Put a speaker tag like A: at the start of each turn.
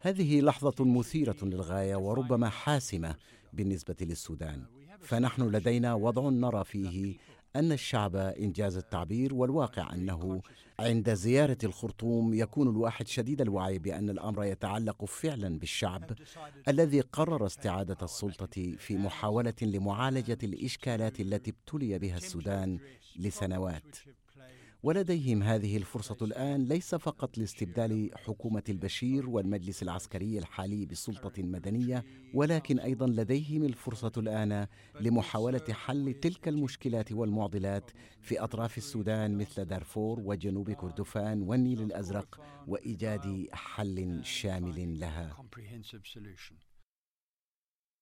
A: هذه لحظة مثيرة للغاية وربما حاسمة بالنسبة للسودان. فنحن لدينا وضع نرى فيه أن الشعب إنجاز التعبير والواقع أنه عند زيارة الخرطوم يكون الواحد شديد الوعي بأن الأمر يتعلق فعلا بالشعب الذي قرر استعادة السلطة في محاولة لمعالجة الإشكالات التي ابتلي بها السودان لسنوات. ولديهم هذه الفرصة الآن ليس فقط لاستبدال حكومة البشير والمجلس العسكري الحالي بسلطة مدنية ولكن أيضا لديهم الفرصة الآن لمحاولة حل تلك المشكلات والمعضلات في أطراف السودان مثل دارفور وجنوب كردفان والنيل الأزرق وإيجاد حل شامل لها.